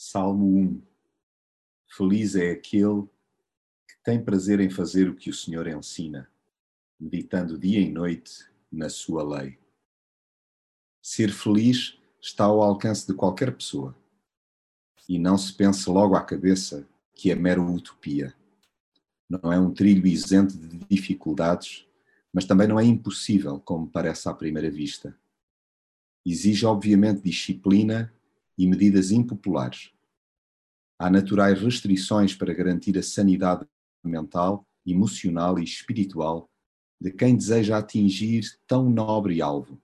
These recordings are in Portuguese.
Salmo 1 Feliz é aquele que tem prazer em fazer o que o Senhor ensina, meditando dia e noite na sua lei. Ser feliz está ao alcance de qualquer pessoa. E não se pense logo à cabeça que é mera utopia. Não é um trilho isento de dificuldades, mas também não é impossível, como parece à primeira vista. Exige, obviamente, disciplina e medidas impopulares. Há naturais restrições para garantir a sanidade mental, emocional e espiritual de quem deseja atingir tão nobre alvo.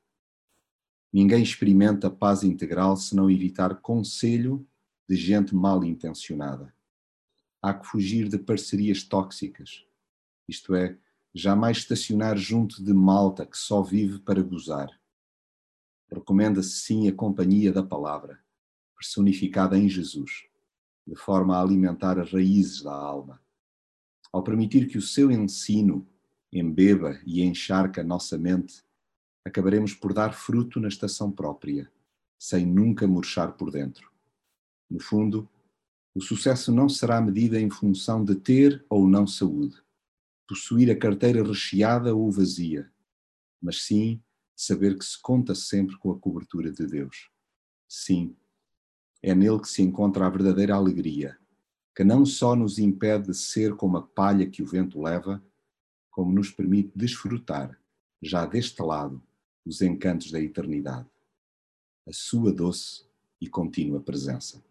Ninguém experimenta paz integral se não evitar conselho de gente mal intencionada. Há que fugir de parcerias tóxicas, isto é, jamais estacionar junto de malta que só vive para gozar. Recomenda-se sim a companhia da palavra personificada em Jesus, de forma a alimentar as raízes da alma. Ao permitir que o seu ensino embeba e encharque a nossa mente, acabaremos por dar fruto na estação própria, sem nunca murchar por dentro. No fundo, o sucesso não será medido em função de ter ou não saúde, possuir a carteira recheada ou vazia, mas sim saber que se conta sempre com a cobertura de Deus. Sim, é nele que se encontra a verdadeira alegria, que não só nos impede de ser como a palha que o vento leva, como nos permite desfrutar, já deste lado, os encantos da eternidade. A sua doce e contínua presença.